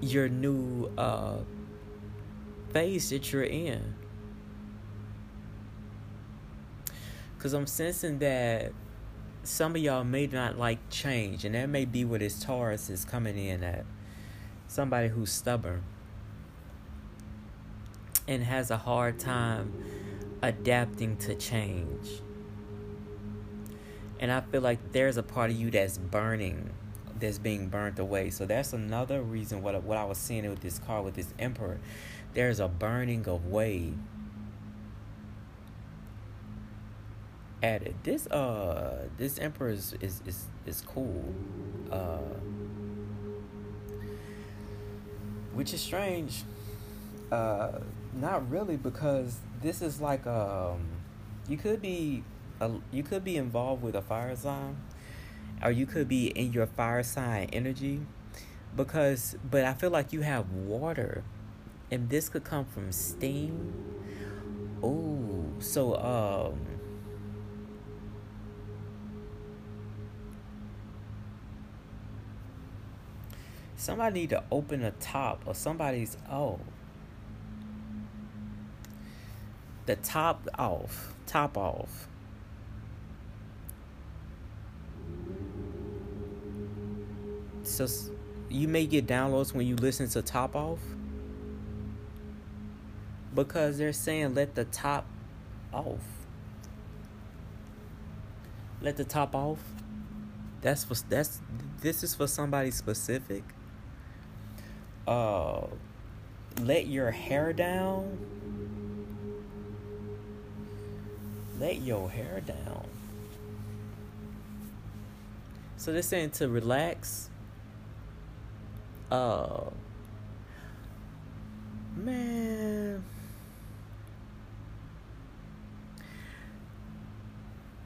your new uh phase that you're in. Because i'm sensing that some of y'all may not like change and that may be what this taurus is coming in at somebody who's stubborn and has a hard time adapting to change and I feel like there's a part of you that's burning, that's being burnt away. So that's another reason what what I was seeing with this card with this emperor. There's a burning away at it. This uh this emperor is is is, is cool. Uh which is strange. Uh not really because this is like um you could be a, you could be involved with a fire sign or you could be in your fire sign energy because but I feel like you have water and this could come from steam. Oh, so um somebody need to open the top or somebody's oh. The top off top off. So you may get downloads when you listen to top off. Because they're saying let the top off. Let the top off. That's for that's this is for somebody specific uh let your hair down. Let your hair down. So they're saying to relax. Uh man.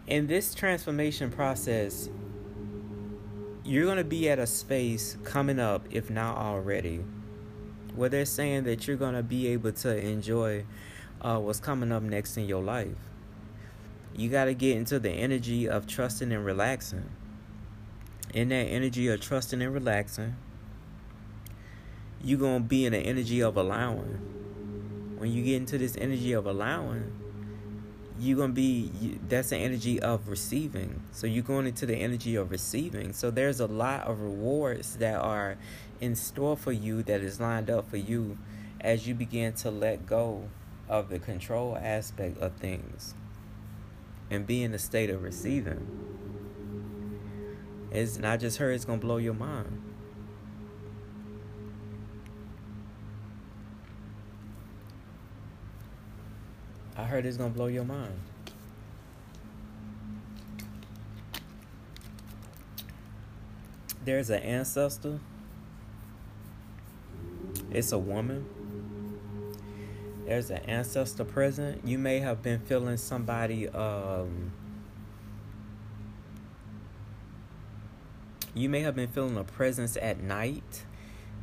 In this transformation process you're going to be at a space coming up, if not already, where they're saying that you're going to be able to enjoy uh, what's coming up next in your life. You got to get into the energy of trusting and relaxing. In that energy of trusting and relaxing, you're going to be in the energy of allowing. When you get into this energy of allowing, you're gonna be that's the energy of receiving. So you're going into the energy of receiving. So there's a lot of rewards that are in store for you that is lined up for you as you begin to let go of the control aspect of things and be in the state of receiving. It's not just her it's gonna blow your mind I heard it's gonna blow your mind. There's an ancestor. It's a woman. There's an ancestor present. You may have been feeling somebody um You may have been feeling a presence at night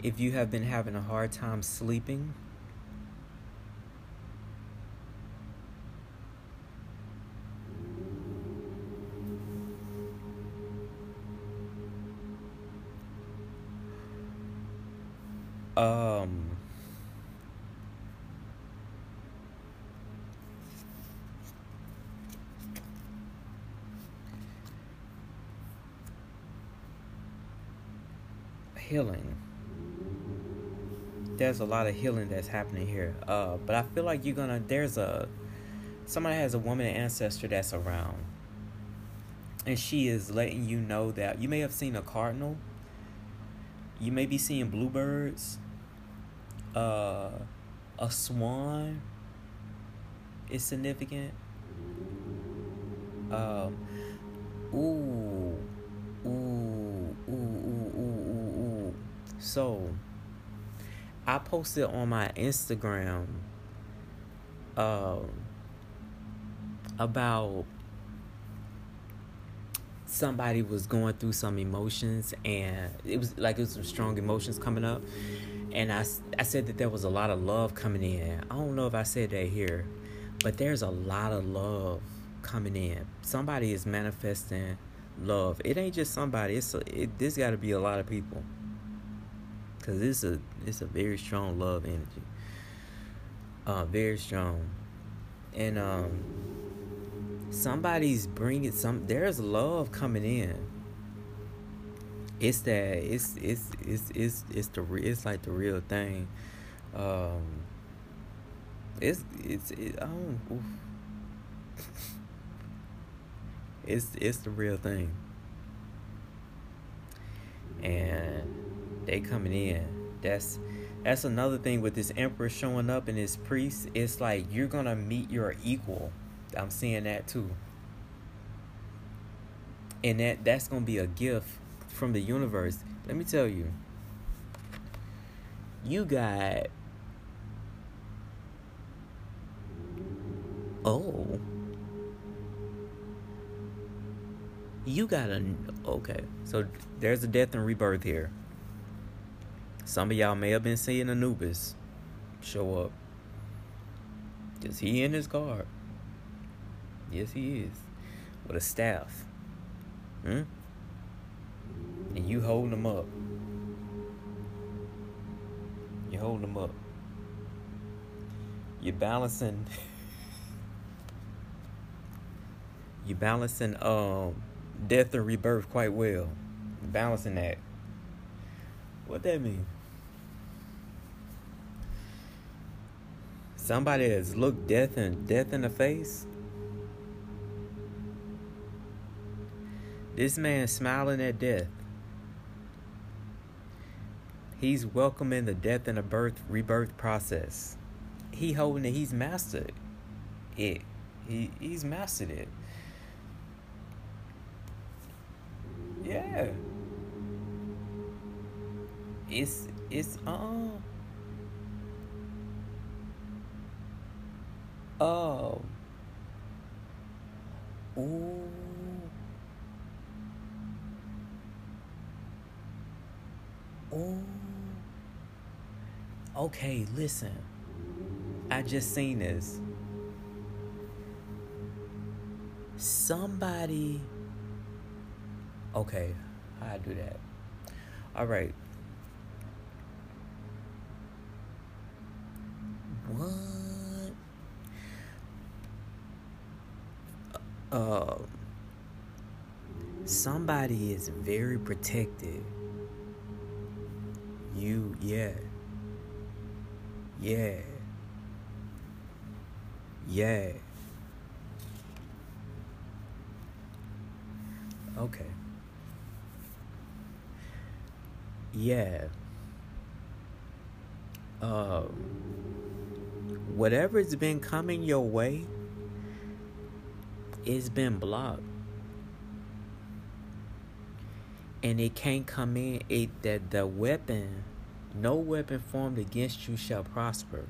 if you have been having a hard time sleeping. Um, healing. There's a lot of healing that's happening here. Uh, but I feel like you're gonna. There's a somebody has a woman ancestor that's around, and she is letting you know that you may have seen a cardinal. You may be seeing bluebirds uh, a swan is significant. Um, ooh, ooh, ooh, ooh, ooh, ooh, ooh. So, I posted on my Instagram um, about somebody was going through some emotions and it was like it was some strong emotions coming up and I, I said that there was a lot of love coming in. I don't know if I said that here, but there's a lot of love coming in. Somebody is manifesting love. It ain't just somebody. It's a, it, this got to be a lot of people. Cause it's a it's a very strong love energy. Uh, very strong, and um, somebody's bringing some. There's love coming in it's that it's it's it's it's it's the it's like the real thing. Um, it's it's it, I don't. Oof. <laughs> it's it's the real thing, and they coming in. That's that's another thing with this emperor showing up and this priest. It's like you're gonna meet your equal. I'm seeing that too, and that that's gonna be a gift from the universe. Let me tell you, you got Oh. You gotta. Okay. So there's a death and rebirth here. Some of y'all may have been seeing Anubis show up. Is he in his guard? Yes, he is. With a staff. Hmm? And you holding them up. You're holding them up. You're balancing. <laughs> you're balancing um death and rebirth quite well. balancing that. What that mean? Somebody has looked death and death in the face. This man smiling at death. He's welcoming the death and the birth rebirth process. He holding it. He's mastered it. He he's mastered it. Yeah. It's it's uh Oh. Ooh. Ooh. Okay, listen. I just seen this. Somebody. Okay, I do that? All right. What? uh, somebody is very protective. You, yeah. Yeah. Yeah. Okay. Yeah. Um, whatever's been coming your way it's been blocked and it can't come in it that the weapon no weapon formed against you shall prosper.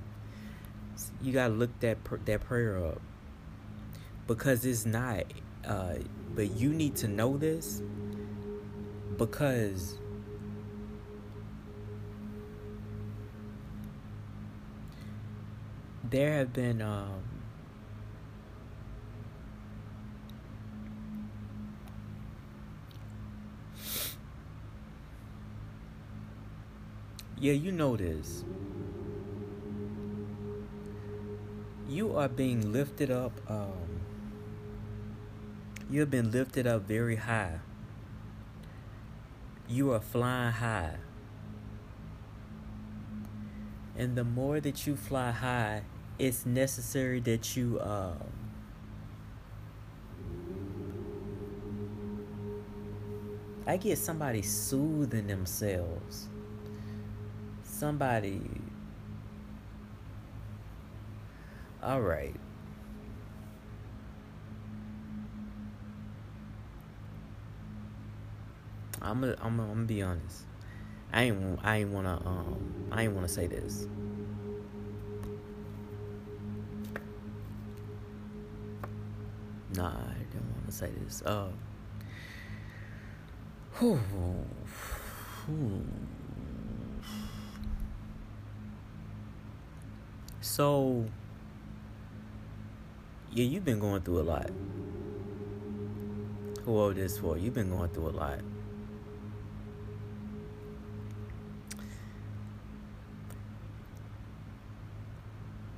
You gotta look that that prayer up. Because it's not uh, but you need to know this. Because there have been um, Yeah, you know this. You are being lifted up. Um, you have been lifted up very high. You are flying high. And the more that you fly high, it's necessary that you um, I get somebody soothing themselves somebody. All right. I'm gonna, I'm gonna, I'm gonna be honest. I ain't I ain't wanna um I ain't wanna say this. Nah, I don't wanna say this. Uh. <sighs> Whew, whew. So, yeah, you've been going through a lot. Who owed this for? You've been going through a lot.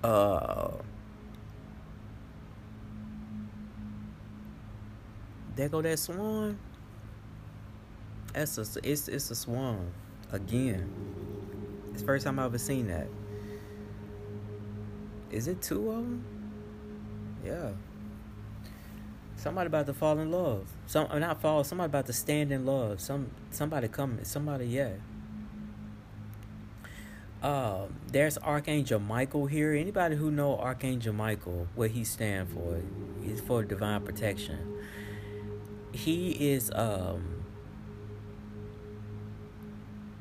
Uh, there go that swan. That's a it's it's a swan again. It's the first time I ever seen that. Is it two of them? Yeah. Somebody about to fall in love. Some not fall. Somebody about to stand in love. Some somebody coming. Somebody yeah. Uh, there's Archangel Michael here. Anybody who know Archangel Michael, what he stand for? He's for divine protection. He is um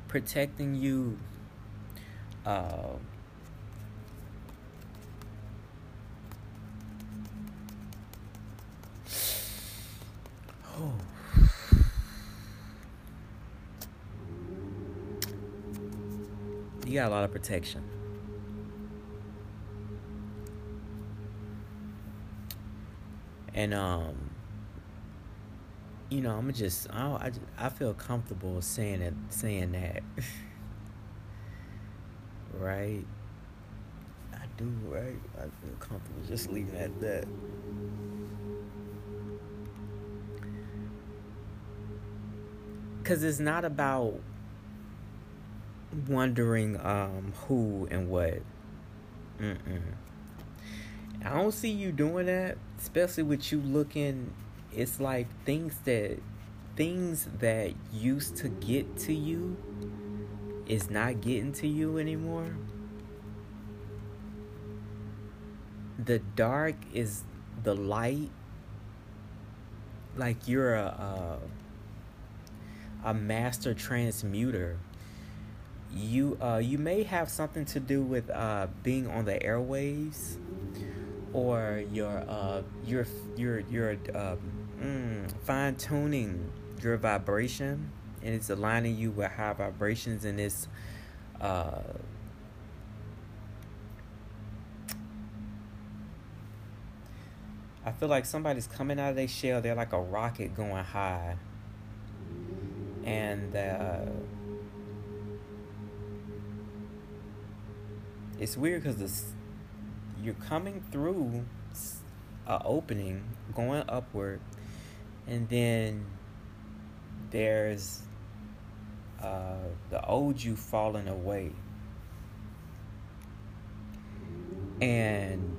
protecting you. Uh, <sighs> you got a lot of protection. And um you know, I'm just I I, feel comfortable saying it saying that. <laughs> right? I do, right? I feel comfortable just leaving at that. Cuz it's not about wondering um, who and what. Mm-mm. I don't see you doing that, especially with you looking. It's like things that things that used to get to you is not getting to you anymore. The dark is the light. Like you're a a, a master transmuter you uh, you may have something to do with uh, being on the airwaves or your uh, your your your uh, mm, fine tuning your vibration and it's aligning you with high vibrations and it's uh, I feel like somebody's coming out of their shell. They're like a rocket going high, and uh, it's weird because you're coming through a opening going upward and then there's uh, the old you falling away. And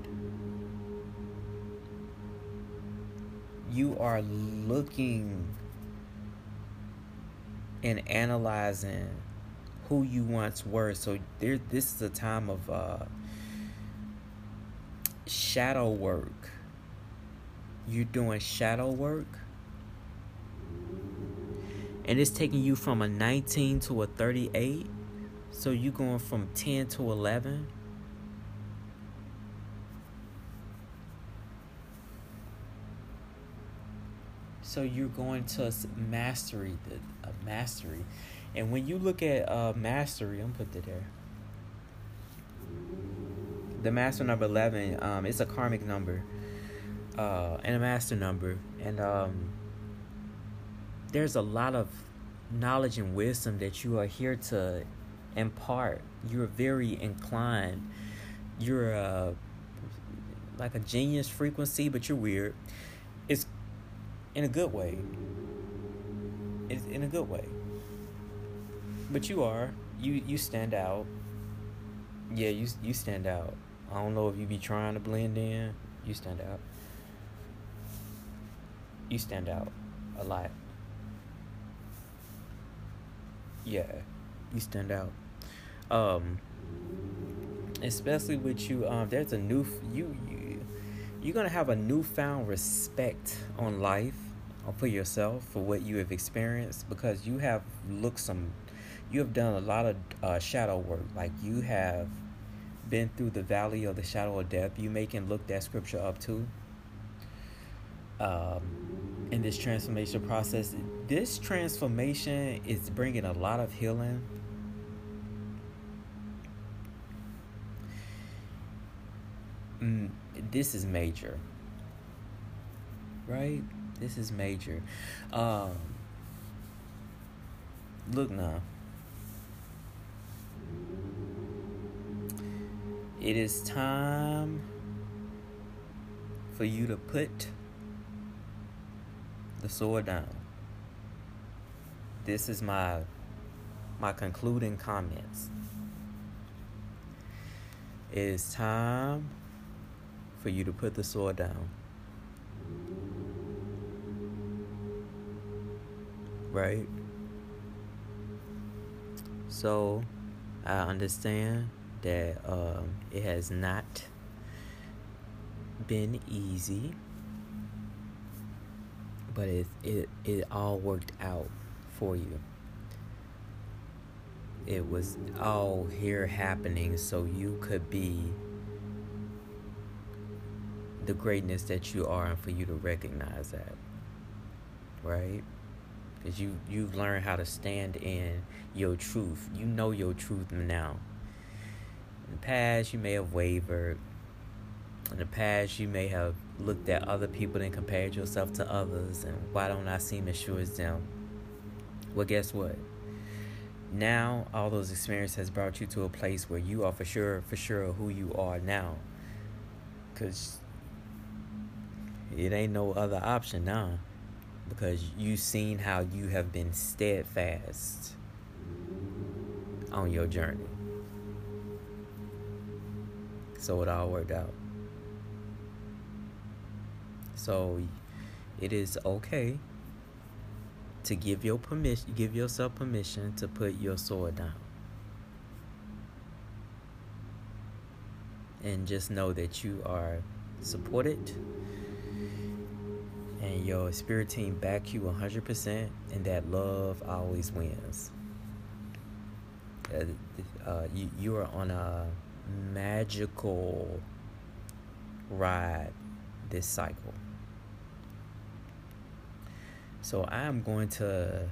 you are looking and analyzing who you once were. So there, this is a time of uh, shadow work. You're doing shadow work, and it's taking you from a 19 to a 38. So you're going from 10 to 11. So you're going to mastery, the uh, mastery. And when you look at uh, mastery, I'm put it there. The master number eleven, um, it's a karmic number, uh, and a master number, and um, there's a lot of knowledge and wisdom that you are here to impart. You're very inclined. You're a like a genius frequency, but you're weird. It's in a good way. In a good way. But you are. You you stand out. Yeah, you you stand out. I don't know if you be trying to blend in. You stand out. You stand out a lot. Yeah, you stand out. Um, especially with you. Um, there's a new you you you're gonna have a newfound respect on life or for yourself for what you have experienced because you have looked some you have done a lot of uh, shadow work. Like you have been through the valley of the shadow of death. You may can look that scripture up too. Um, in this transformation process, this transformation is bringing a lot of healing. Mm, this is major, right? This is major. Um, look now. It is time for you to put the sword down. This is my my concluding comments. It is time for you to put the sword down. Right? So, I understand that um, it has not been easy, but it, it, it all worked out for you. It was all here happening so you could be the greatness that you are and for you to recognize that. right? Because you you've learned how to stand in your truth. You know your truth now. In the past, you may have wavered. In the past, you may have looked at other people and compared yourself to others, and why don't I seem as sure as them? Well, guess what? Now, all those experiences has brought you to a place where you are for sure, for sure who you are now. Cause it ain't no other option now because you've seen how you have been steadfast on your journey. So it all worked out. So it is okay to give your permission give yourself permission to put your sword down. And just know that you are supported and your spirit team back you 100% and that love always wins. Uh, you, you are on a magical ride this cycle. So i'm going to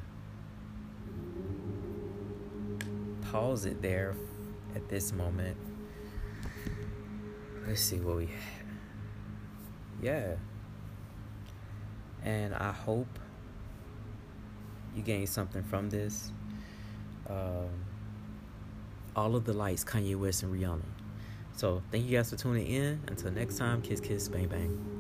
pause it there at this moment. Let's see what we have. Yeah and I hope you gain something from this. Um, all of the lights, Kanye West and Rihanna. So thank you guys for tuning in. Until next time, kiss, kiss, bang, bang.